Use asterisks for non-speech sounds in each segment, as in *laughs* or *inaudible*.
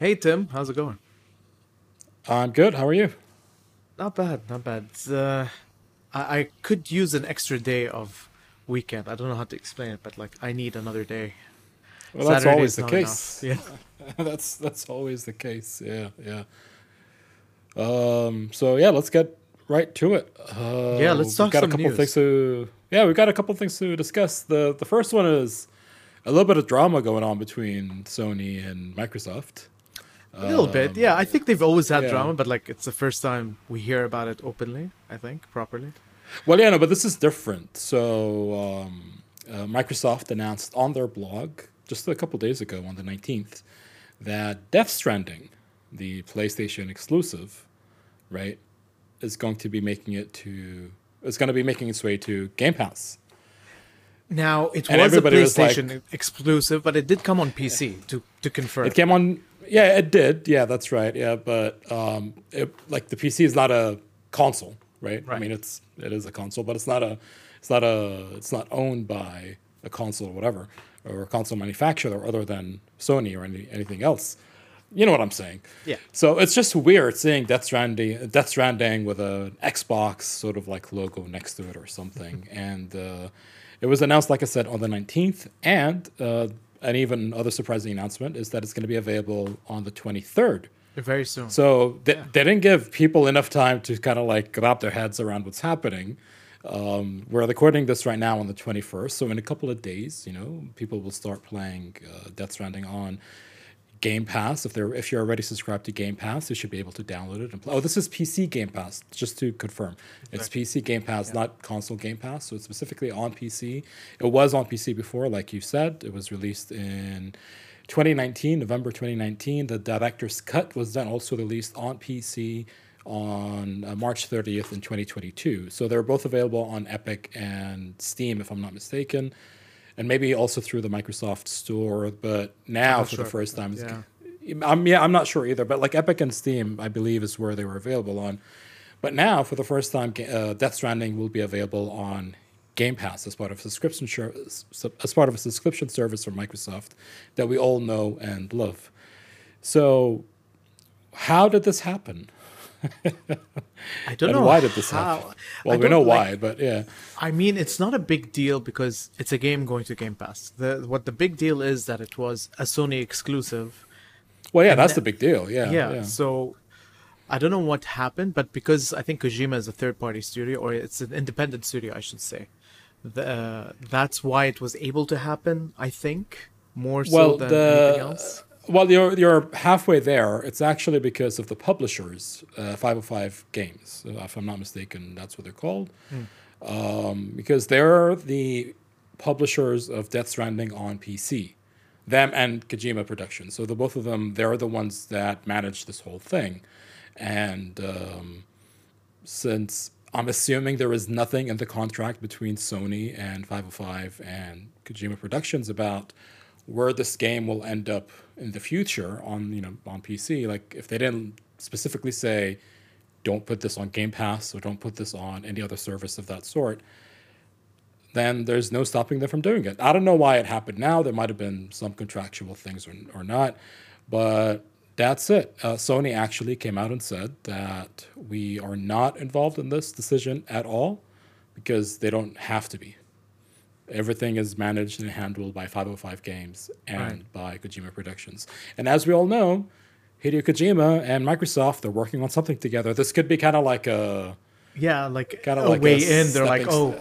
Hey Tim, how's it going? I'm good. How are you? Not bad, not bad. Uh, I, I could use an extra day of weekend. I don't know how to explain it, but like I need another day. Well, that's always the case. enough. Yeah. *laughs* that's that's always the case. Yeah, yeah. Um. So yeah, let's get right to it. Uh, Yeah, let's we've talk got some a couple news. things to. Yeah, we've got a couple things to discuss. the The first one is a little bit of drama going on between Sony and Microsoft. A little bit, yeah. I think they've always had yeah. drama, but like it's the first time we hear about it openly. I think properly. Well, yeah, no, but this is different. So, um, uh, Microsoft announced on their blog just a couple days ago, on the 19th, that Death Stranding, the PlayStation exclusive, right, is going to be making it to. It's going to be making its way to Game Pass. Now it And was a everybody was like- PlayStation exclusive, but it did come on PC to to confirm. It came on. Yeah, it did. Yeah, that's right. Yeah, but um, it, like the PC is not a console, right? right? I mean, it's it is a console, but it's not a it's not a it's not owned by a console or whatever or a console manufacturer other than Sony or any, anything else. You know what I'm saying? Yeah. So it's just weird seeing Death Stranding, Death Stranding with an Xbox sort of like logo next to it or something. *laughs* and uh, it was announced, like I said, on the 19th. And uh, an even other surprising announcement is that it's going to be available on the 23rd. very soon. So they, they didn't give people enough time to kind of like wrap their heads around what's happening. Um, we're recording this right now on the 21st. So in a couple of days, you know, people will start playing uh, Death Stranding on Game Pass. If they're if you're already subscribed to Game Pass, you should be able to download it and play. Oh, this is PC Game Pass. Just to confirm, it's PC Game Pass, not console Game Pass. So it's specifically on PC. It was on PC before, like you said. It was released in 2019, November 2019. The director's cut was then also released on PC on uh, March 30th in 2022. So they're both available on Epic and Steam, if I'm not mistaken, and maybe also through the Microsoft Store. But now, for sure the first time, Yeah. I'm yeah, I'm not sure either. But like Epic and Steam, I believe is where they were available on. But now, for the first time, uh, Death Stranding will be available on Game Pass as part of a subscription shir- as part of a subscription service from Microsoft that we all know and love. So, how did this happen? I don't and know why did this how- happen? Well, we know like- why, but yeah. I mean, it's not a big deal because it's a game going to Game Pass. The what the big deal is that it was a Sony exclusive. Well, yeah, that's the- the big deal. Yeah, Yeah, yeah. So I don't know what happened, but because I think Kojima is a third-party studio, or it's an independent studio, I should say. The, uh, that's why it was able to happen. I think more so well, than the anything else. Well, you're you're halfway there. It's actually because of the publishers, uh, 505 Games, if I'm not mistaken. That's what they're called, um, because they're the publishers of Death Stranding on PC. Them and Kojima Productions. So the both of them, they're the ones that manage this whole thing, and um, since I'm assuming there is nothing in the contract between Sony and 505 and Kojima Productions about where this game will end up in the future on you know on PC. Like if they didn't specifically say, don't put this on Game Pass or don't put this on any other service of that sort, then there's no stopping them from doing it. I don't know why it happened now. There might have been some contractual things or, or not, but that's it. Uh, Sony actually came out and said that we are not involved in this decision at all because they don't have to be. Everything is managed and handled by 505 Games and by Kojima Productions. And as we all know, Hideo Kojima and Microsoft, they're working on something together. This could be kind of like a Yeah, like Kinda a like a way in. They're like, oh,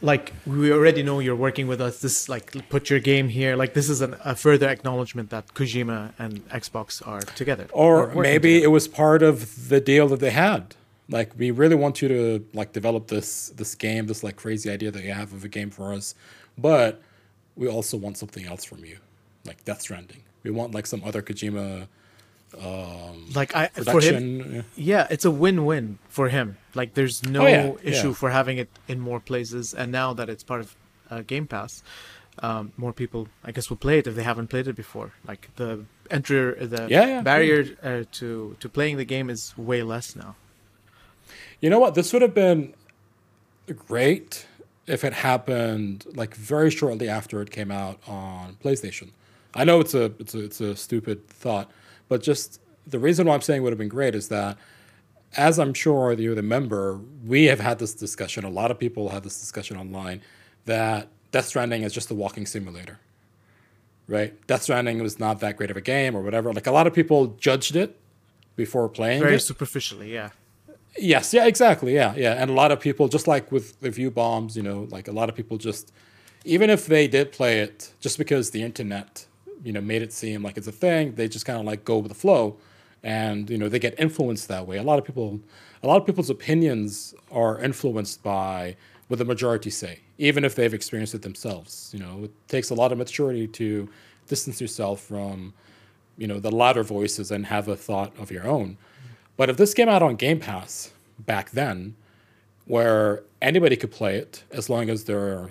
like we already know you're working with us. This like put your game here. Like this is an, a further acknowledgement that Kojima and Xbox are together. or maybe together. it was part of the deal that they had like we really want you to like develop this this game this like crazy idea that you have of a game for us but we also want something else from you like death stranding we want like some other kojima like I for him. yeah. It's a win-win for him. Like there's no Oh, yeah, issue yeah. for having it in more places, and now that it's part of uh, Game Pass, um, more people, I guess, will play it if they haven't played it before. Like the enter the Yeah, yeah, barrier uh, to to playing the game is way less now. You know what? This would have been great if it happened like very shortly after it came out on PlayStation. I know it's a it's a it's a stupid thought, but just the reason why I'm saying would have been great is that as I'm sure you're the member, we have had this discussion. A lot of people had this discussion online that Death Stranding is just a walking simulator, right? Death Stranding was not that great of a game or whatever. Like a lot of people judged it before playing Very it. superficially, yeah. Yes, yeah, exactly, yeah, yeah. And a lot of people, just like with the view bombs, you know, like a lot of people just, even if they did play it, just because the internet, you know, made it seem like it's a thing, they just kind of like go with the flow, and you know, they get influenced that way. A lot of people, a lot of people's opinions are influenced by what the majority say, even if they've experienced it themselves. You know, it takes a lot of maturity to distance yourself from, you know, the louder voices and have a thought of your own. But if this came out on Game Pass back then, where anybody could play it as long as they're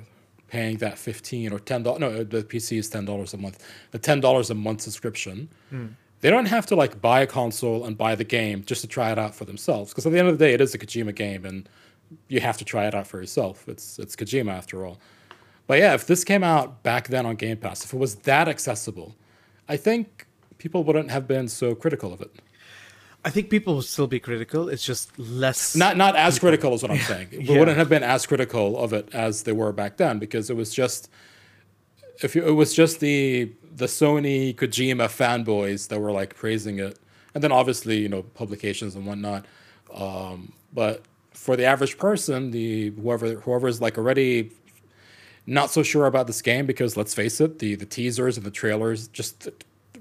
paying that fifteen or ten dollars, no, uh, the PC is ten dollars a month, the ten dollars a month subscription, hmm. they don't have to like buy a console and buy the game just to try it out for themselves. Because at the end of the day, it is a Kojima game, and you have to try it out for yourself. It's it's Kojima after all. But yeah, if this came out back then on Game Pass, if it was that accessible, I think people wouldn't have been so critical of it. I think people will still be critical. It's just less. Not not as critical as what I'm saying. *laughs* We Yeah. wouldn't have been as critical of it as they were back then because it was just if you, it was just the the Sony Kojima fanboys that were like praising it, and then obviously you know publications and whatnot. Um, but for the average person, the whoever whoever's like already not so sure about this game because let's face it, the the teasers and the trailers just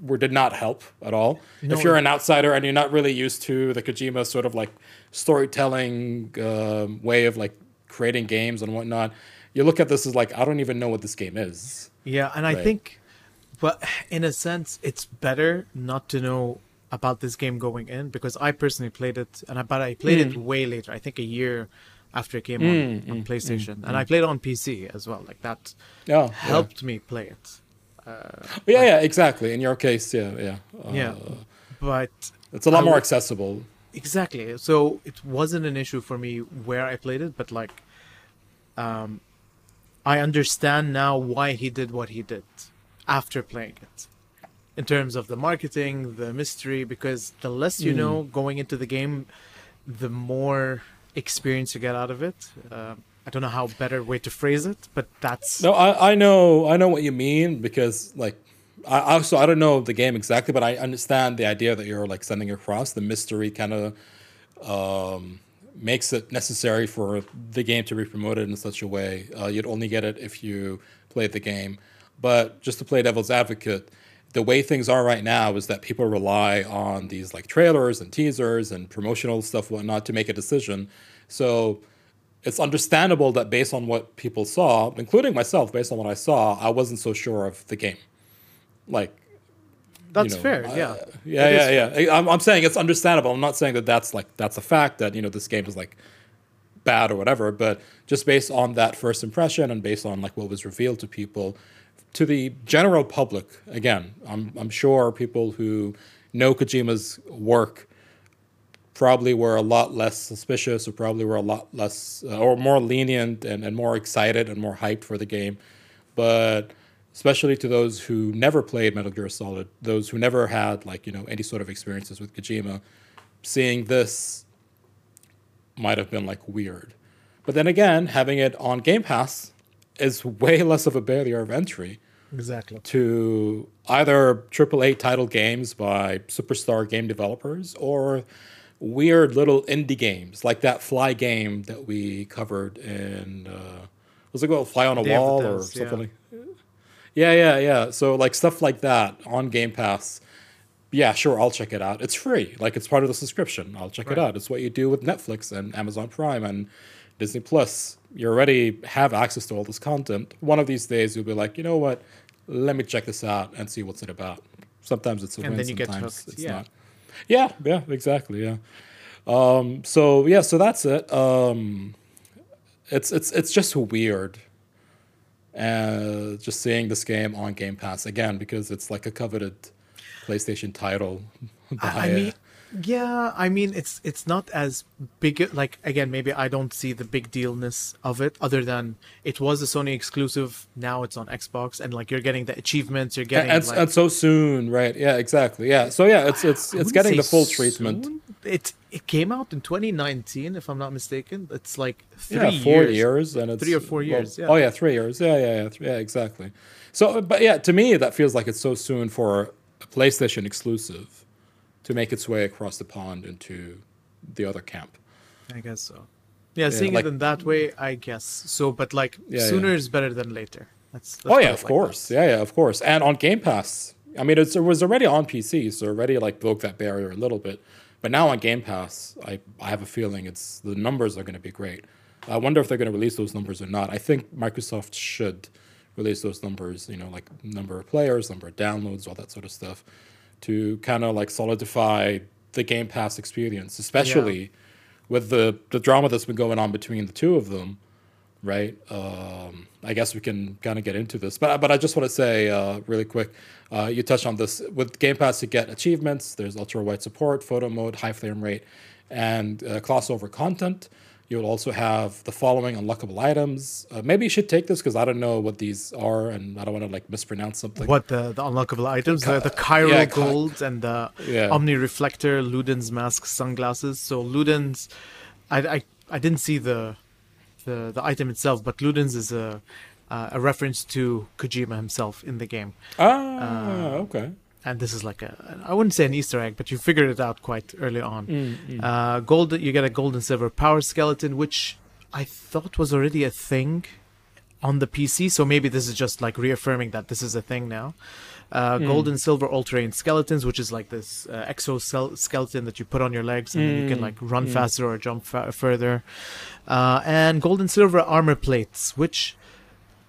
were did not help at all. No. if you're an outsider and you're not really used to the Kojima sort of like storytelling um, way of like creating games and whatnot, you look at this as like I don't even know what this game is. Yeah, and I think, but in a sense, it's better not to know about this game going in because I personally played it, and I but I played Hmm. it way later. I think a year after it came on, on PlayStation, and I played it on PC as well. Like that Yeah, helped me play it. Yeah, yeah, yeah, exactly. In your case, yeah, yeah, uh, yeah, but It's a lot I more would- accessible. Exactly. So it wasn't an issue for me where I played it, but like, um, I understand now why he did what he did after playing it, in terms of the marketing, the mystery. Because the less you know going into the game, the more experience you get out of it. Um I don't know how better way to phrase it, but that's No, I, I know I know what you mean because like I also I don't know the game exactly, but I understand the idea that you're like sending across the mystery kind of um, makes it necessary for the game to be promoted in such a way. Uh, you'd only get it if you played the game. But just to play devil's advocate, the way things are right now is that people rely on these like trailers and teasers and promotional stuff whatnot to make a decision. So it's understandable that based on what people saw, including myself, based on what I saw, I wasn't so sure of the game. Like, that's you know, fair. uh, yeah. yeah, It yeah, yeah. I'm, I'm saying it's understandable. I'm not saying that that's like that's a fact that you know this game is like bad or whatever, but just based on that first impression and based on like what was revealed to people, to the general public, again, I'm I'm sure people who know Kojima's work probably were a lot less suspicious or probably were a lot less uh, or more lenient and, and more excited and more hyped for the game. But especially to those who never played Metal Gear Solid, those who never had like, you know, any sort of experiences with Kojima, seeing this might have been like weird. But then again, having it on Game Pass is *laughs* way less of a barrier of entry Exactly. to either AAA title games by superstar game developers or weird little indie games like that Fly game that we covered in uh, was it called Fly on a Day Wall or something yeah. like yeah yeah yeah. So like stuff like that on Game Pass. Yeah sure I'll check it out. It's free. Like it's part of the subscription. I'll check it out. It's what you do with Netflix and Amazon Prime and Disney Plus. You already have access to all this content. One of these days you'll be like you know what? Let me check this out and see what's it about. Sometimes it's a And win then you get sometimes it's yeah. not yeah yeah exactly yeah. Um so yeah so that's it. Um it's it's it's just weird uh just seeing this game on game pass again because it's like a coveted playstation title I, mean, Yeah, I mean it's it's not as big. Like again, maybe I don't see the big dealness of it, other than it was a Sony exclusive. Now it's on Xbox, and like you're getting the achievements. You're getting and, like, and so soon, right? Yeah, exactly. Yeah. So yeah, it's it's it's getting the full treatment. soon. It it came out in 2019, if I'm not mistaken. It's like three yeah, four years. years, and it's Three or four well, years, yeah. Oh yeah, three years. Yeah, yeah, yeah, th- yeah, exactly. So, but yeah, to me, that feels like it's so soon for a PlayStation exclusive to make its way across the pond into the other camp. I guess so. Yeah, seeing like- it in that way, I guess so. But like Yeah, sooner yeah. is better than later. That's, that's oh yeah, of like course. that. Yeah, yeah, of course. And on Game Pass, I mean, it's, it was already on PC, so already like broke that barrier a little bit. But now on Game Pass, I I have a feeling it's the numbers are going to be great. I wonder if they're going to release those numbers or not. I think Microsoft should release those numbers. You know, like number of players, number of downloads, all that sort of stuff, to kind of like solidify the Game Pass experience, especially with the the drama that's been going on between the two of them right? Um, I guess we can kind of get into this, but but I just want to say uh, really quick. Uh, you touched on this with Game Pass. You get achievements. There's ultra wide support, photo mode, high frame rate, and uh, crossover content. You'll also have the following unlockable items. Uh, maybe you should take this because I don't know what these are, and I don't want to like mispronounce something. What the the unlockable items? The, the Chiral yeah, gold and the Yeah. Omni reflector, Luden's mask, sunglasses. So Luden's, I, I I didn't see the the the item itself, but Luden's is a uh, a reference to Kojima himself in the game. Ah, okay. And this is like a I wouldn't say an Easter egg, but you figured it out quite early on. Mm, Uh, gold, you get a gold and silver power skeleton, which I thought was already a thing on the PC. So maybe this is just like reaffirming that this is a thing now. Uh, Hmm. Gold and silver all-terrain skeletons, which is like this uh, exoskeleton that you put on your legs, and then you can Mm, like run faster or jump fa- further. Uh, and gold and silver armor plates, which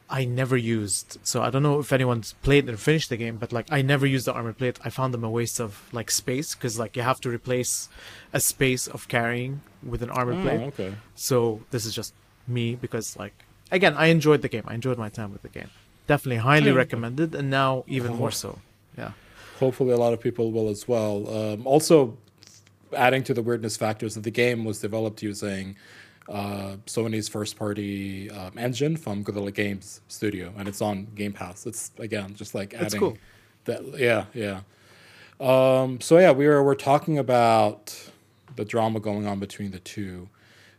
I never used. So I don't know if anyone's played and finished the game, but like I never used the armor plate. I found them a waste of like space because like you have to replace a space of carrying with an armor Oh, plate. okay. So this is just me because like again, I enjoyed the game. I enjoyed my time with the game. Definitely highly Yeah. recommended, and now even Oh. more so. Yeah. Hopefully, a lot of people will as well. Um, also, adding to the weirdness factors that the game was developed using uh, Sony's first-party um, engine from Guerrilla Games Studio, and it's on Game Pass. It's again just like adding That's cool. that. Yeah, yeah. Um, so yeah, we were we're talking about the drama going on between the two.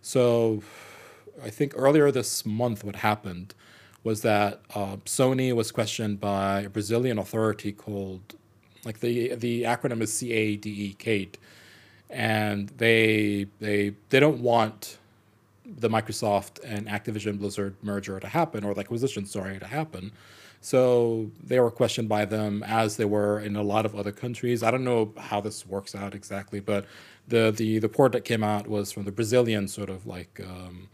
So I think earlier this month, what happened was that uh, Sony was questioned by a Brazilian authority called, like the the acronym is CADE, CADE, and they they they don't want the Microsoft and Activision Blizzard merger to happen or the acquisition, sorry, to happen. So they were questioned by them as they were in a lot of other countries. I don't know how this works out exactly, but the the the report that came out was from the Brazilian sort of like um,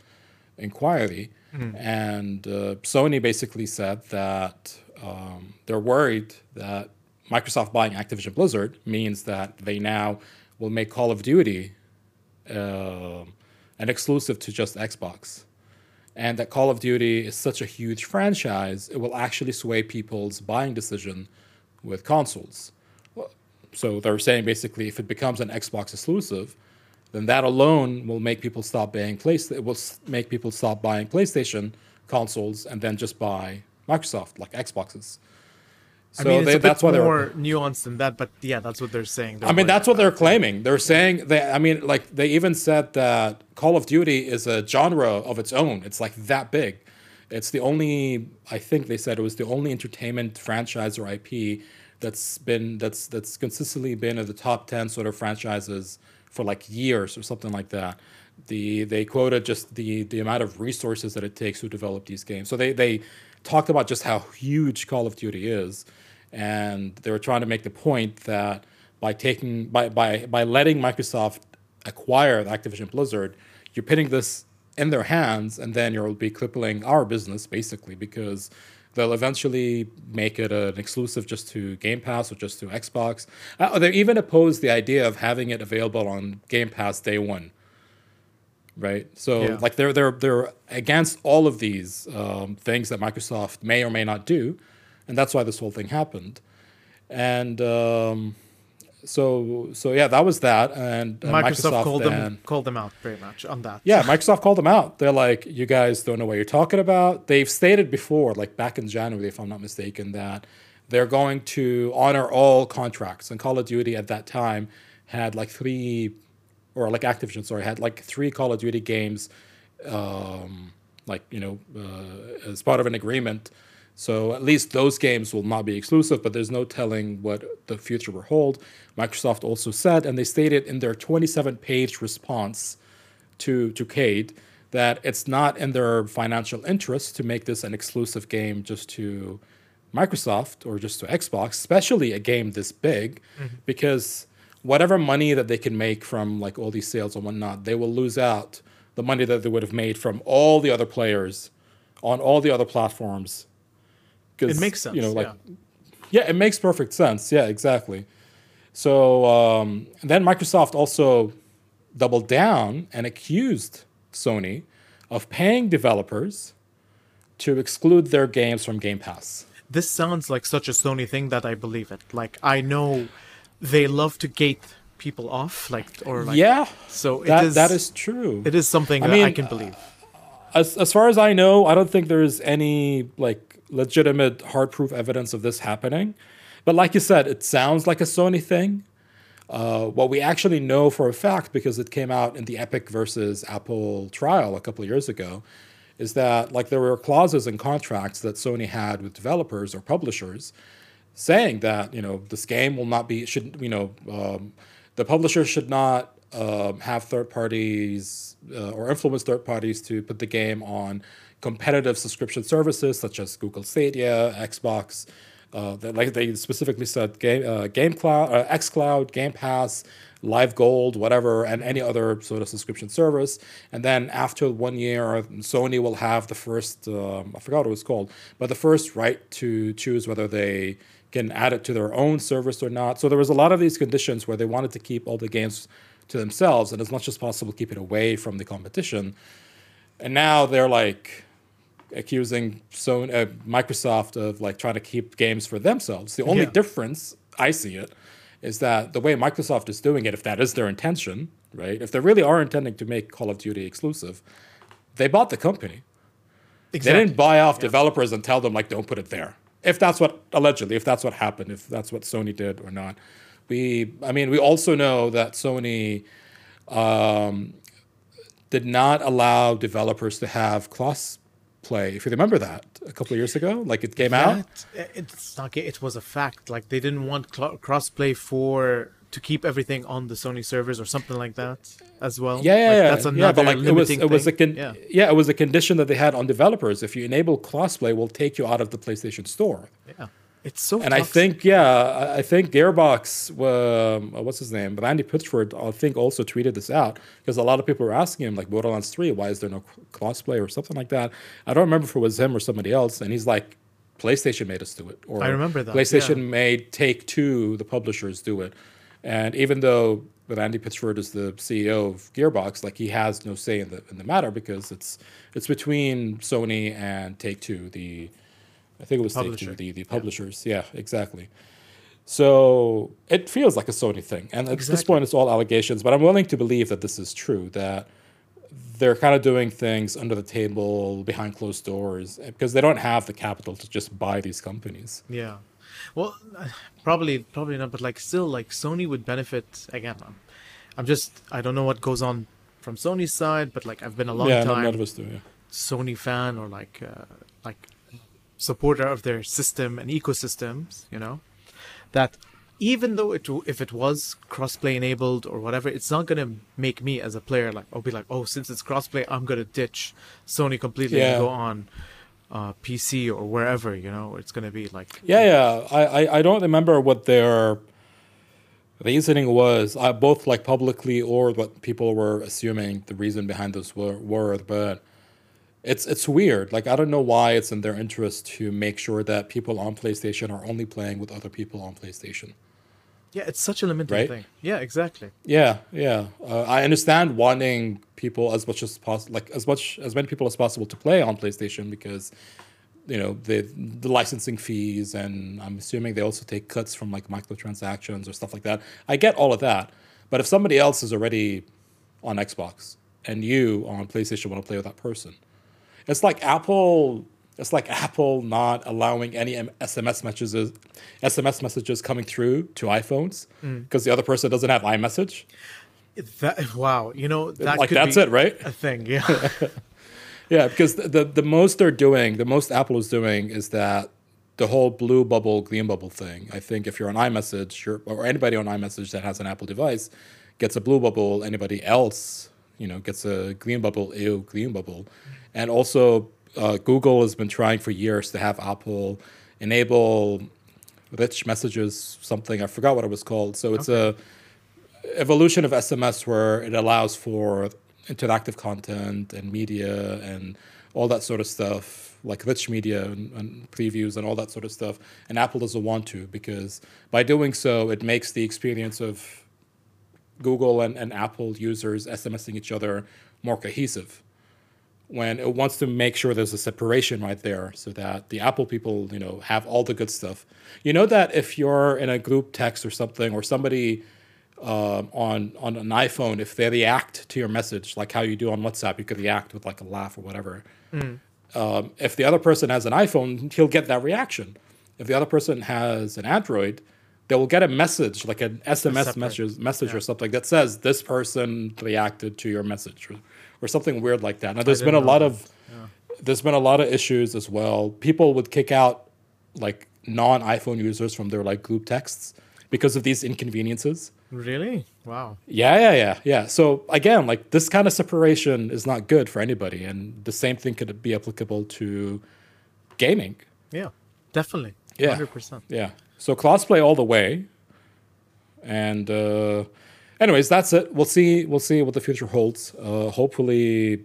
inquiry, and uh, Sony basically said that um, they're worried that Microsoft buying Activision Blizzard means that they now will make Call of Duty um an exclusive to just Xbox. And that Call of Duty is such a huge franchise, it will actually sway people's buying decision with consoles. So they're saying basically, if it becomes an Xbox exclusive, then that alone will make people stop buying place. It will make people stop buying PlayStation consoles and then just buy Microsoft like Xboxes. So I mean, they- that's why they're more nuanced than that, but yeah, that's what they're saying. They're I mean, that's what they're claiming. They're saying they. I mean, like they even said that Call of Duty is a genre of its own. It's like that big. It's the only. I think they said it was the only entertainment franchise or IP that's been that's that's consistently been in the top ten sort of franchises for like years or something like that. The they quoted just the the amount of resources that it takes to develop these games. So they they talked about just how huge Call of Duty is and they were trying to make the point that by taking by by by letting Microsoft acquire Activision Blizzard, you're putting this in their hands, and then you'll be crippling our business basically because they'll eventually make it an exclusive just to Game Pass or just to Xbox. Uh, they even opposed the idea of having it available on Game Pass day one. Right, so Yeah. like they're they're they're against all of these um, things that Microsoft may or may not do, and that's why this whole thing happened. And um, so so yeah, that was that, and uh, Microsoft, called then- them called them out very much on that. Yeah, Microsoft called them out. They're like, you guys don't know what you're talking about. They've stated before, like back in January, if I'm not mistaken, that they're going to honor all contracts. And Call of Duty at that time had like three, or like Activision, sorry, had like three Call of Duty games, um, like, you know, uh, as part of an agreement. So at least those games will not be exclusive, but there's no telling what the future will hold. Microsoft also said, and they stated in their 27 page response to to Cade that it's not in their financial interest to make this an exclusive game just to Microsoft or just to Xbox, especially a game this big, mm-hmm. because whatever money that they can make from like all these sales and whatnot, they will lose out the money that they would have made from all the other players on all the other platforms. It makes sense. You know, like yeah. yeah, it makes perfect sense. Yeah, exactly. So um, then Microsoft also doubled down and accused Sony of paying developers to exclude their games from Game Pass. This sounds like such a Sony thing that I believe it. Like I know they love to gate people off, like or like yeah, So it that is- that is true. it is something I that I can believe. as as far as I know, I don't think there's any like legitimate hard proof evidence of this happening. But like you said, it sounds like a Sony thing. Uh, what we actually know for a fact, because it came out in the Epic versus Apple trial a couple of years ago, is that like there were clauses in contracts that Sony had with developers or publishers saying that you know this game will not be should you know um, the publisher should not um, have third parties uh, or influence third parties to put the game on competitive subscription services such as Google Stadia, Xbox. Uh, that, like they specifically said, Game uh, Game Cloud, uh, XCloud, Game Pass, Live Gold, whatever, and any other sort of subscription service. And then after one year, Sony will have the first, um, I forgot what it was called, but the first right to choose whether they can add it to their own service or not. So there was a lot of these conditions where they wanted to keep all the games to themselves and as much as possible keep it away from the competition. And now they're like accusing Sony, uh, Microsoft of like trying to keep games for themselves. The only Yeah. difference I see it is that the way Microsoft is doing it, if that is their intention, right? If they really are intending to make Call of Duty exclusive, they bought the company. Exactly. They didn't buy off developers and tell them like don't put it there. If that's what allegedly, if that's what happened, if that's what Sony did or not. We I mean, we also know that Sony um, did not allow developers to have cross play. If you remember that a couple of years ago, like it came out. That- it's not. It was a fact. Like they didn't want cl- crossplay for to keep everything on the Sony servers or something like that as well. Yeah, yeah, Like, yeah. That's another yeah, but like it was, it was a con- yeah. yeah. it was a condition that they had on developers. If you enable crossplay, we'll take you out of the PlayStation Store. Yeah, it's so. Funny. And I think, yeah, I- think Gearbox, um, uh, what's his name, Randy Pitchford, I think also tweeted this out because a lot of people were asking him, like, Borderlands 3, why is there no crossplay or something like that? I don't remember if it was him or somebody else. And he's like, PlayStation made us do it. Or I remember that, PlayStation yeah. made Take Two, the publishers, do it. And even though Randy Pitchford is the CEO of Gearbox, like he has no say in the in the matter because it's it's between Sony and Take Two, the I think it was Publisher. Two, the the publishers. Yeah, exactly. So it feels like a Sony thing, and at this point, it's all allegations. But I'm willing to believe that this is true. That they're kind of doing things under the table, behind closed doors, because they don't have the capital to just buy these companies. Yeah. Well, *sighs* probably probably not, but like still, like Sony would benefit again. I'm, I'm just I don't know what goes on from Sony's side, but like I've been a long yeah, time do. Yeah. Sony fan or like uh, like supporter of their system and ecosystems, you know, that even though it if it was crossplay enabled or whatever, it's not gonna make me as a player like I'll be like oh since it's crossplay I'm gonna ditch Sony completely Yeah. and go on uh, PC or wherever you know it's gonna be like Yeah, yeah. I, I, I don't remember what their reasoning was, uh, both like publicly or what people were assuming the reason behind this were, were. But it's it's weird. Like I don't know why it's in their interest to make sure that people on PlayStation are only playing with other people on PlayStation. yeah it's such a limiting Right? thing yeah exactly Yeah, yeah. Uh, I understand wanting people as much as possible, like as much as many people as possible to play on PlayStation because you know the the licensing fees, and I'm assuming they also take cuts from like microtransactions or stuff like that. I get all of that, but if somebody else is already on Xbox and you on PlayStation want to play with that person, it's like Apple. It's like Apple not allowing any SMS messages, SMS messages coming through to iPhones hmm. because the other person doesn't have iMessage. That, wow, you know that like could that's be it, right? A thing, yeah. *laughs* *laughs* Yeah, because the, the the most they're doing, the most Apple is doing, is that the whole blue bubble, green bubble thing. I think if you're on iMessage, you're, or anybody on iMessage that has an Apple device gets a blue bubble. Anybody else, you know, gets a green bubble. Ew, green bubble. And also, uh, Google has been trying for years to have Apple enable rich messages. Something I forgot what it was called. So it's a evolution of SMS where it allows for interactive content and media and all that sort of stuff, like rich media and, and, previews and all that sort of stuff. And Apple doesn't want to because by doing so, it makes the experience of Google and, and Apple users SMSing each other more cohesive. When it wants to make sure there's a separation right there so that the Apple people, you know, have all the good stuff. You know that if you're in a group text or something or somebody um, on on an iPhone, if they react to your message, like how you do on WhatsApp, you could react with like a laugh or whatever. Mm. Um, if the other person has an iPhone, he'll get that reaction. If the other person has an Android, they will get a message, like an SMS message, message Yeah. or something that says this person reacted to your message, or, something weird like that. Now, there's been a lot that. of there's been a lot of issues as well. People would kick out like non iPhone users from their like group texts because of these inconveniences. really? Wow. Yeah, yeah, yeah, yeah. So again, like this kind of separation is not good for anybody, and the same thing could be applicable to gaming. Yeah, definitely. Yeah. hundred percent. Yeah. So crossplay all the way. And uh, anyways, that's it. We'll see. We'll see what the future holds. Uh, hopefully,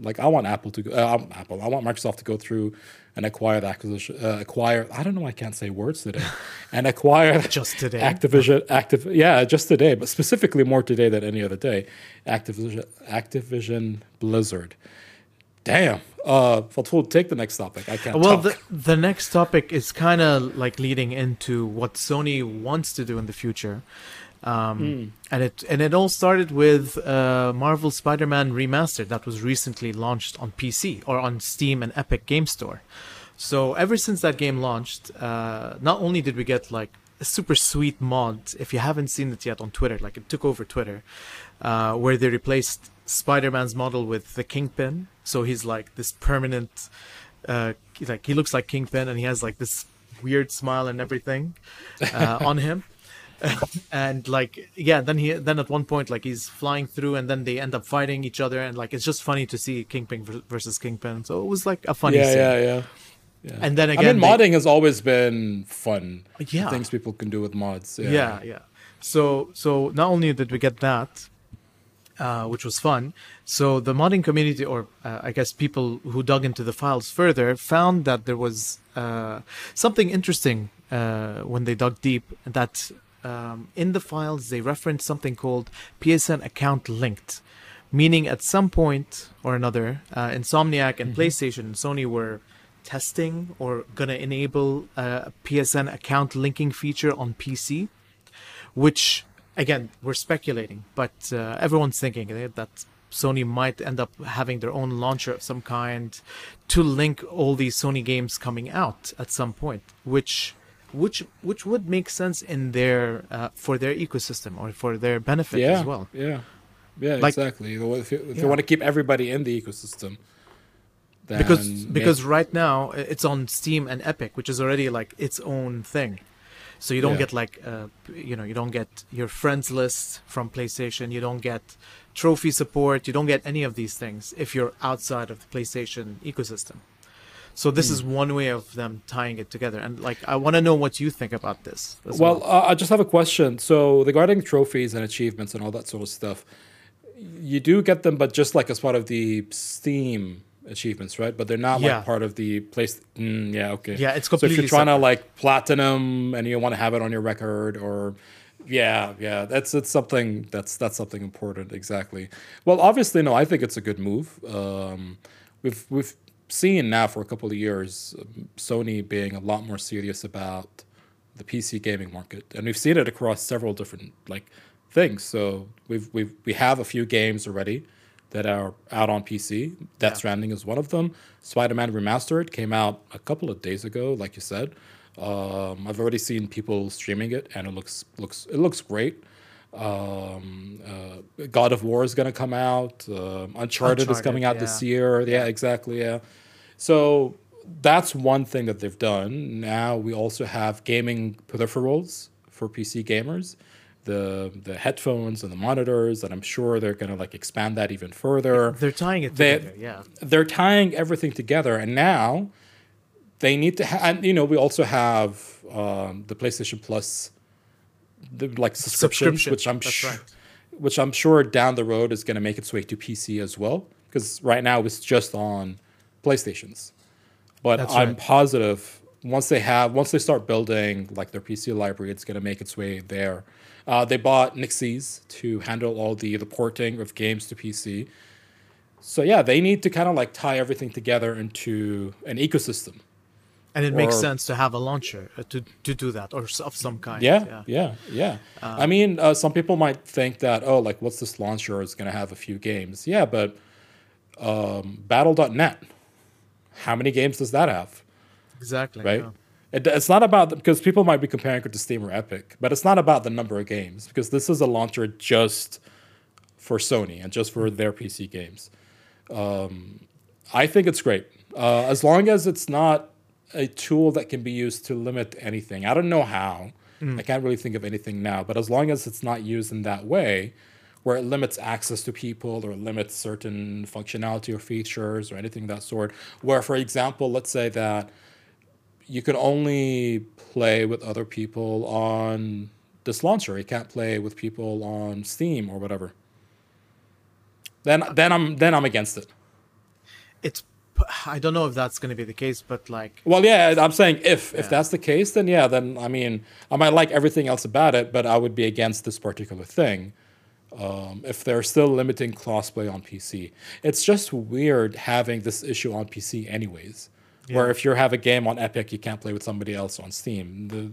like I want Apple to go. Uh, um, Apple. I want Microsoft to go through and acquire the acquisition. Uh, acquire. I don't know. I can't say words today. *laughs* and acquire *laughs* Just today. Activision. Active. Yeah, just today, but specifically more today than any other day. Activision. Activision Blizzard. Damn. Uh, Fatul, take the next topic. I can't. Well, talk. the, the next topic is kind of like leading into what Sony wants to do in the future. Um, and it and it all started with uh, Marvel Spider-Man Remastered that was recently launched on PC or on Steam and Epic Game Store. So ever since that game launched, uh, not only did we get like a super sweet mod, if you haven't seen it yet on Twitter, like it took over Twitter, uh, where they replaced Spider-Man's model with the Kingpin. So he's like this permanent, uh, like he looks like Kingpin, and he has like this weird smile and everything uh, on him. And like yeah then he then at one point like he's flying through and then they end up fighting each other and like it's just funny to see kingpin versus kingpin so it was like a funny yeah, scene. yeah, yeah, yeah. And then again, I mean, they- modding has always been fun. Yeah. things people can do with mods. Yeah, yeah yeah so so not only did we get that uh, which was fun so the modding community or uh, i guess people who dug into the files further found that there was uh, something interesting uh, when they dug deep that um, in the files they reference something called psn account linked meaning at some point or another uh, insomniac and playstation and sony were testing or gonna enable a psn account linking feature on pc which again we're speculating but uh, everyone's thinking that sony might end up having their own launcher of some kind to link all these sony games coming out at some point which which which would make sense in their uh, for their ecosystem or for their benefit yeah, as well yeah, yeah. Like- exactly. If, you, if you want to keep everybody in the ecosystem, because because right now it's on steam and epic which is already like its own thing so you don't Yeah. get like uh, you know you don't get your friends list from playstation you don't get trophy support you don't get any of these things if you're outside of the playstation ecosystem so this Hmm. is one way of them tying it together and like i want to know what you think about this as well, uh, I just have a question. So regarding trophies and achievements and all that sort of stuff, you do get them, but just like as part of the Steam achievements, right? But they're not Yeah. like part of the place. Mm, yeah, okay. Yeah, it's completely. So if you're trying to like platinum and you want to have it on your record, or yeah, yeah, that's it's something that's that's something important. Exactly. Well, obviously, no, I think it's a good move. Um, we've we've seen now for a couple of years Sony being a lot more serious about the PC gaming market, and we've seen it across several different like things. So we've we've we have a few games already that are out on PC. Death Yeah. Stranding is one of them. Spider-Man Remastered came out a couple of days ago, like you said. Um, I've already seen people streaming it, and it looks looks it looks great. Um, uh, God of War is going to come out. Um Uncharted, is coming out this year. Yeah, exactly. Yeah. So that's one thing that they've done. Now we also have gaming peripherals for PC gamers, the the headphones and the monitors, and I'm sure they're going to like expand that even further. They're tying it They- together. Yeah. They're tying everything together, and now they need to. Ha- and you know, we also have um, the PlayStation Plus, the like subscriptions, Subscription, which I'm that's su- right. which I'm sure down the road is going to make its way to PC as well. Because right now it's just on PlayStations, but That's I'm right. positive once they have once they start building like their PC library, it's going to make its way there. Uh, they bought Nixxes to handle all the the porting of games to PC. So yeah, they need to kind of like tie everything together into an ecosystem. And it makes sense to have a launcher uh, to to do that or of some kind. Yeah, yeah, yeah. I mean, uh, some people might think that, oh, like, what's this launcher? It's going to have a few games. Yeah, but um, Battle.net, how many games does that have? Exactly. Right? yeah. It, it's not about, because people might be comparing it to Steam or Epic, but it's not about the number of games because this is a launcher just for Sony and just for their PC games. Um, I think it's great. Uh, as long as it's not a tool that can be used to limit anything. I don't know how. Mm. I can't really think of anything now, but as long as it's not used in that way, where it limits access to people or limits certain functionality or features or anything of that sort, where, for example, let's say that you can only play with other people on this launcher. You can't play with people on Steam or whatever. Then, then I'm then I'm against it. It's *sighs* I don't know if that's going to be the case, but like Well, yeah, I'm saying if if that's the case, then yeah, then I mean, I might like everything else about it, but I would be against this particular thing. Um, if they're still limiting crossplay on PC, it's just weird having this issue on PC, anyways. Where if you have a game on Epic, you can't play with somebody else on Steam. The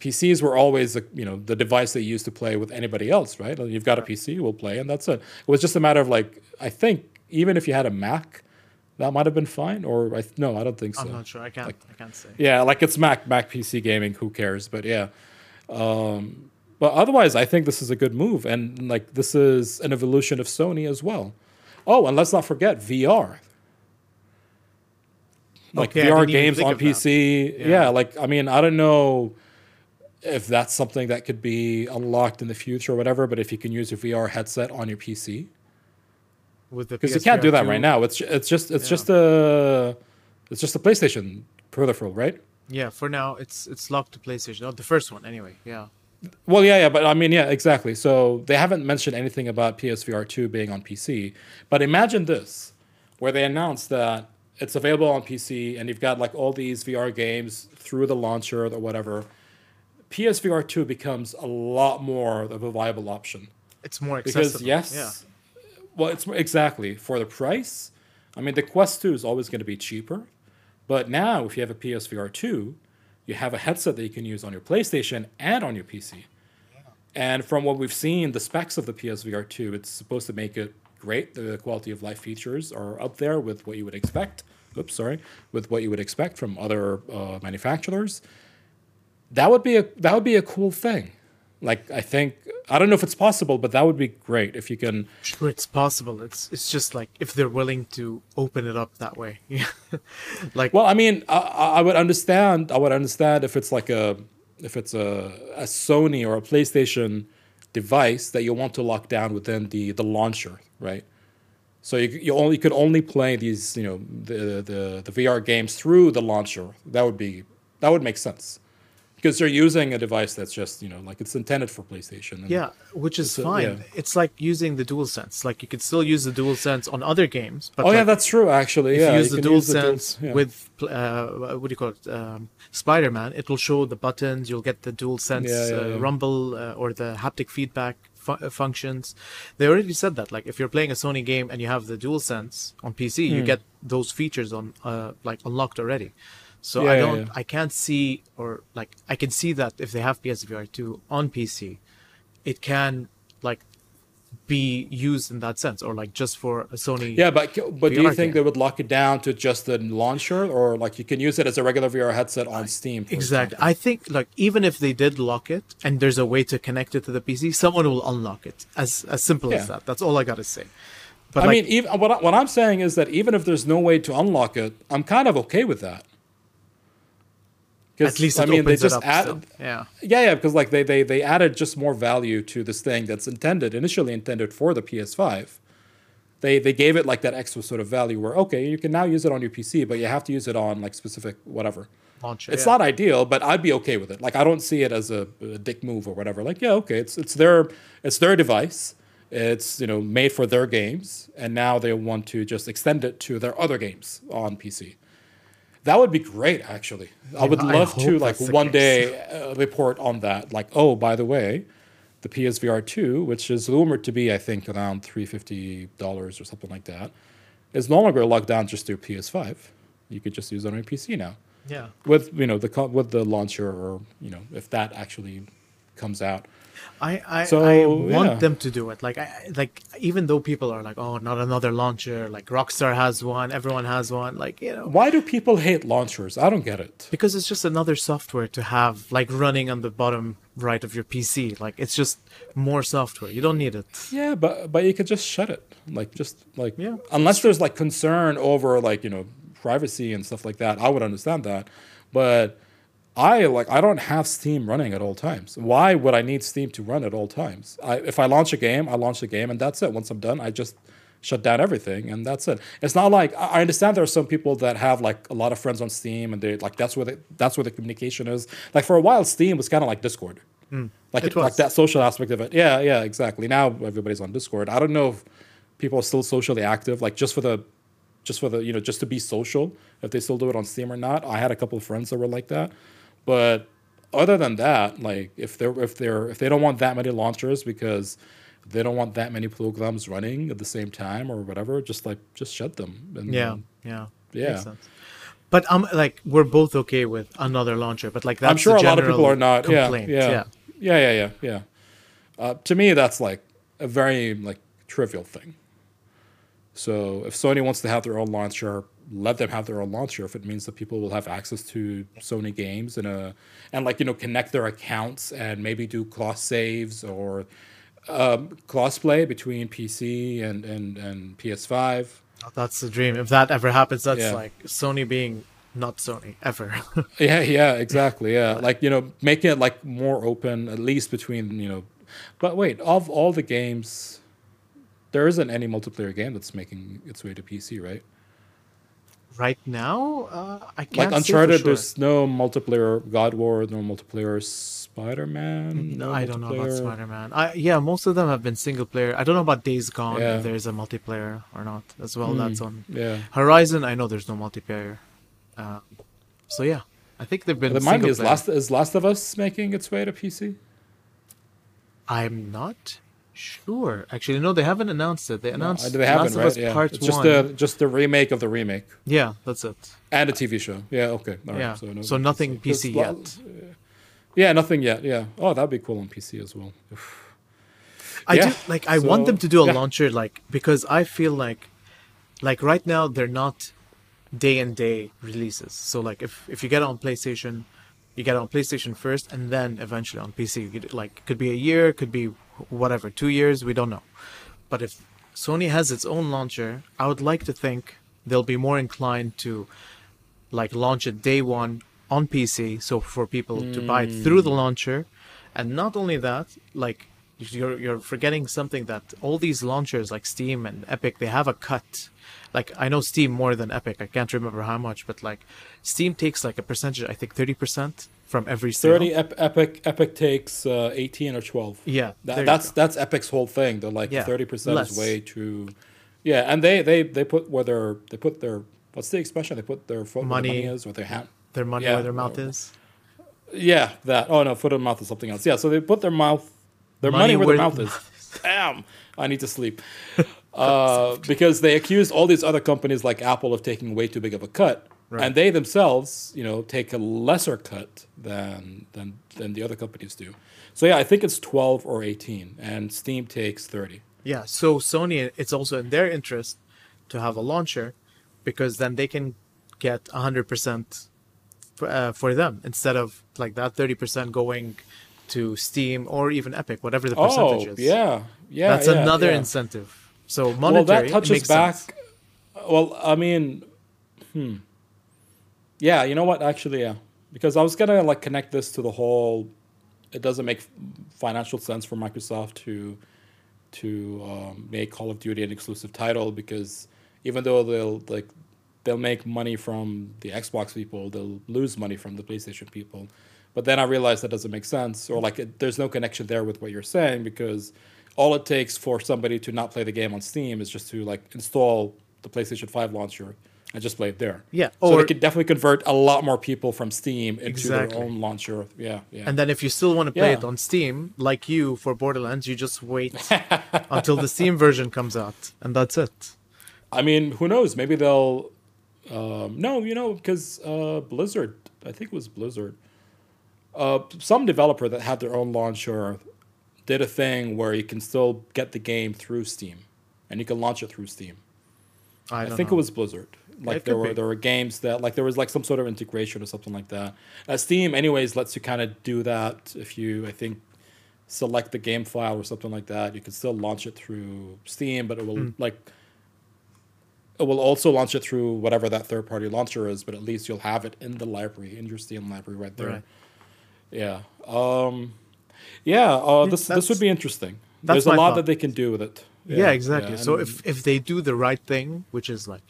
PCs were always, the, you know, the device they used to play with anybody else, right? You've got a PC, we'll play, and that's it. It was just a matter of like, I think even if you had a Mac, that might have been fine. Or I, no, I don't think so. I'm not sure. I can't I can't say. Yeah, like it's Mac Mac PC gaming. Who cares? But yeah, um, but otherwise, I think this is a good move, and like this is an evolution of Sony as well. Oh, and let's not forget VR. Like Okay, VR games on. PC. Yeah. Yeah. like I mean, I don't know if that's something that could be unlocked in the future or whatever. But if you can use a VR headset on your PC, With the because you can't do that PSVR2, right now. It's it's just it's Yeah. just a it's just a PlayStation peripheral, right? Yeah, for now it's it's locked to PlayStation. Oh, the first one anyway. Yeah. Well, yeah, yeah, but I mean, yeah, exactly. So they haven't mentioned anything about PSVR 2 being on PC. But imagine this, where they announced that it's available on PC and you've got like all these VR games through the launcher or whatever. PSVR 2 becomes a lot more of a viable option. It's more Because, yes, Yeah. Well, it's exactly for the price. I mean, the Quest 2 is always going to be cheaper. But now, if you have a PSVR 2, you have a headset that you can use on your PlayStation and on your PC. And from what we've seen, the specs of the PSVR 2, it's supposed to make it great. The quality of life features are up there with what you would expect. Oops, sorry, with what you would expect from other uh, manufacturers. That would be a that would be a cool thing. Like I think I don't know if it's possible, but that would be great if you can. Sure, it's possible. It's it's just like if they're willing to open it up that way. *laughs* Like Well, I mean, I, I would understand. I would understand if it's like a if it's a, a Sony or a PlayStation device that you want to lock down within the the launcher, right? So you you only you could only play these you know the the the VR games through the launcher. That would be that would make sense. Because they're using a device that's just you know like it's intended for PlayStation. and- Yeah, which is fine. yeah. It's like using the DualSense. Like you could still use the DualSense on other games, but oh yeah, that's true. Actually, if yeah, you use the can use DualSense dual- yeah. with uh, what do you call it, um, Spider-Man, it will show the buttons. You'll get the DualSense Yeah, yeah, uh, rumble uh, or the haptic feedback fu- uh, functions. They already said that. Like if you're playing a Sony game and you have the DualSense on PC, you Hmm. get those features on uh, like unlocked already. So Yeah, I don't, yeah. I can't see or like I can see that if they have PSVR two on PC, it can like be used in that sense or like just for a Sony. Yeah, but but do you think game. they would lock it down to just the launcher, or like you can use it as a regular VR headset on Steam? Exactly. I think like even if they did lock it and there's a way to connect it to the PC, someone will unlock it. As as simple as that. That's all I gotta say. But I like, mean, even what, I, what I'm saying is that even if there's no way to unlock it, I'm kind of okay with that. At least I mean, they just up add, still. Yeah. yeah, yeah, because like they, they they added just more value to this thing that's intended initially intended for the PS5. They they gave it like that extra sort of value where okay, you can now use it on your PC, but you have to use it on like specific whatever. Launcher. It's yeah. not ideal, but I'd be okay with it. Like I don't see it as a, a dick move or whatever. Like yeah, okay, it's it's their it's their device. It's you know made for their games, and now they want to just extend it to their other games on PC. That would be great, actually. I would I love to like one day uh, report on that. Like, oh, by the way, the PSVR two, which is rumored to be, I think, around three fifty dollars or something like that, is no longer locked down just through PS5. You could just use it on your PC now Yeah. with you know the with the launcher or you know if that actually comes out. I I, So, I want yeah. them to do it. Like I like even though people are like, oh, not another launcher. Like Rockstar has one, everyone has one. Like you know, Why do people hate launchers? I don't get it. because it's just another software to have like running on the bottom right of your PC. Like it's just more software. You don't need it. Yeah, but but you could just shut it. Like just like Yeah. unless there's like concern over like, you know, privacy and stuff like that, I would understand that. But I like I don't have Steam running at all times. Why would I need Steam to run at all times? I, if I launch a game, I launch the game and that's it. Once I'm done, I just shut down everything and that's it. It's not like I understand there are some people that have like a lot of friends on Steam and they like that's where the, that's where the communication is. Like for a while Steam was kind of like Discord. Hmm. Like It like that social aspect of it. Yeah, yeah, exactly. Now everybody's on Discord. I don't know if people are still socially active, like just for the, just for the, you know, just to be social. If they still do it on Steam or not. I had a couple of friends that were like that, but other than that, like if they're if they're if they don't want that many launchers because they don't want that many programs running at the same time or whatever, just like just shut them. And, Yeah, yeah, Yeah. Makes sense. But I'm like, we're both okay with another launcher. But like, that's I'm sure a lot of people are not. Complaint. yeah, yeah. yeah, yeah, yeah, yeah. Uh, to me, that's like a very like trivial thing. So if Sony wants to have their own launcher, let them have their own launcher. If it means that people will have access to Sony games and a and like you know connect their accounts and maybe do cross saves or um, crossplay between PC and and and PS5. That's the dream. If that ever happens, that's Yeah. like Sony being not Sony ever. *laughs* Yeah, yeah, exactly. Yeah, like you know, making it like more open, at least between you know. But wait, of all the games, there isn't any multiplayer game that's making its way to PC, right? Right now, uh, I can't. Like Uncharted, sure. there's no multiplayer God War, no multiplayer Spider Man. No, I don't know about Spider Man. I yeah, most of them have been single player. I don't know about Days Gone Yeah. if there's a multiplayer or not as well. Hmm. That's on Yeah, Horizon. I know there's no multiplayer. Uh, so yeah, I think they've been. me, single is. Last is Last of Us making its way to PC? I'm not sure. Actually, no, they haven't announced it. They announced Uh, they haven't, Last of right? Us Yeah, Part it's just One. the just the remake of the remake Yeah, that's it. and a TV show. Yeah, okay, all right. Yeah. So, no So nothing PC la- yet. Yeah, nothing yet. Yeah. Oh, that'd be cool on PC as well. I Yeah, do like. I want them to do a yeah. launcher like because I feel like, like right now they're not day and day releases. So like if if you get it on PlayStation, you get it on PlayStation first, and then eventually on PC. Like could be a year, could be whatever, two years. We don't know. But if Sony has its own launcher, I would like to think they'll be more inclined to like launch it day one on PC, so for people to buy it through the hmm. launcher, and not only that, like you're you're forgetting something that all these launchers like Steam and Epic they have a cut. Like I know Steam more than Epic. I can't remember how much, but like Steam takes like a percentage. I think thirty percent from every sale. 30 Ep- Epic Epic takes uh, 18 or 12. Yeah, That- that's that's Epic's whole thing. They're like Yeah, 30% is way too Yeah, and they they they put where their they put their what's the expression? They put their foot where their Money. money is or their hand. their money Yeah, where their mouth or- is. Yeah, that. Oh no, foot and mouth is something else. Yeah, so they put their mouth, their money, Money where, where- their mouth is. *laughs* Damn, I need to sleep. Uh, because they accused all these other companies like Apple of taking way too big of a cut, Right. and they themselves, you know, take a lesser cut than than than the other companies do. So yeah, I think it's twelve or eighteen, and Steam takes thirty. Yeah, so Sony, it's also in their interest to have a launcher because then they can get 100% uh, for them instead of like that 30% going to Steam or even Epic, whatever the percentage Oh is. yeah, yeah. That's yeah, another yeah. incentive. So Well, monetary, that touches makes back. sense. Well, I mean, hmm. Yeah, you know what? Actually, yeah, because I was gonna like connect this to the whole. It doesn't make financial sense for Microsoft to to um, make Call of Duty an exclusive title because even though they'll like they'll make money from the Xbox people, they'll lose money from the PlayStation people. But then I realized that doesn't make sense, or like it, there's no connection there with what you're saying because all it takes for somebody to not play the game on Steam is just to like install the PlayStation 5 launcher and just play it there. Yeah, so or- they could definitely convert a lot more people from Steam into Exactly. their own launcher. Yeah, yeah. And then if you still want to play Yeah. it on Steam, like you for Borderlands, you just wait *laughs* until the Steam version comes out, and that's it. I mean, who knows? Maybe they'll. Um, no, you know, because uh, Blizzard, I think it was Blizzard, uh, some developer that had their own launcher did a thing where you can still get the game through Steam, and you can launch it through Steam. I, I, think know. it was Blizzard. Like it there were be. there were games that like there was like some sort of integration or something like that. Uh, Steam, anyways, lets you kind of do that if you I think select the game file or something like that. You can still launch it through Steam, but it will Hmm. like it will also launch it through whatever that third party launcher is. But at least you'll have it in the library in your Steam library right there. Right. Yeah. Um, yeah. Uh, this this would be interesting. that's There's a lot thought. that they can do with it. Yeah, exactly. yeah, so if if they do the right thing, which is like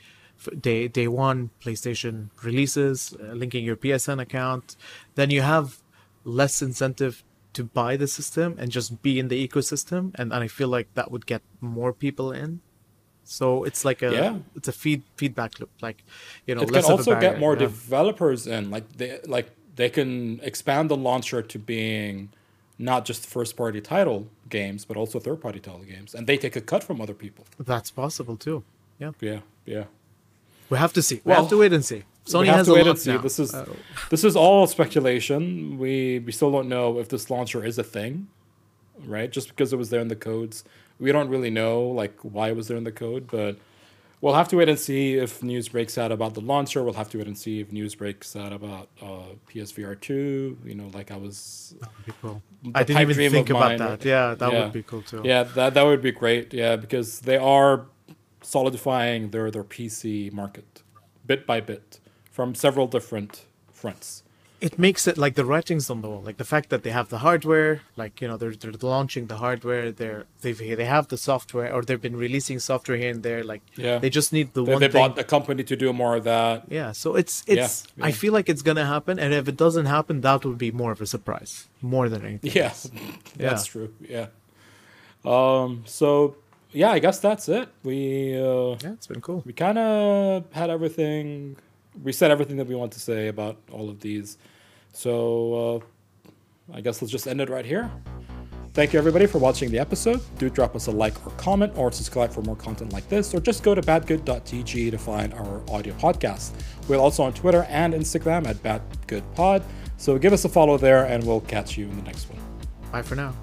day day one PlayStation releases, uh, linking your PSN account, then you have less incentive to buy the system and just be in the ecosystem, and, and I feel like that would get more people in. So it's like a Yeah. it's a feed feedback loop, like you know. it can also get more yeah. developers in like they like they can expand the launcher to being not just first party title games but also third party title games and they take a cut from other people That's possible too. Yeah, yeah yeah we have to see. We Well, have to wait and see. Sony we have has to wait and see now. this is Uh, this is all speculation we we still don't know if this launcher is a thing right just because it was there in the codes we don't really know like why it was there in the code but we'll have to wait and see if news breaks out about the launcher we'll have to wait and see if news breaks out about uh, psvr 2 you know like i was cool. I didn't even think about mine. that. Yeah, that Yeah. would be cool too. yeah that, that would be great yeah because they are solidifying their their pc market bit by bit from several different fronts it makes it like the writings on the wall like the fact that they have the hardware like you know they're, they're launching the hardware they're they've they have the software or they've been releasing software here and there like Yeah. they just need the they, one they thing bought a company to do more of that yeah so it's it's Yeah, i feel like it's gonna happen and if it doesn't happen that would be more of a surprise more than anything Yeah, else. *laughs* that's true. Yeah. Um. So yeah, I guess that's it. We uh, yeah it's been cool we kind of had everything. We said everything that we want to say about all of these. So uh, I guess let's just end it right here. Thank you everybody for watching the episode. Do drop us a like or comment or subscribe for more content like this, or just go to badgood.tg to find our audio podcast. We're also on Twitter and Instagram at badgoodpod. So give us a follow there, and we'll catch you in the next one. bye for now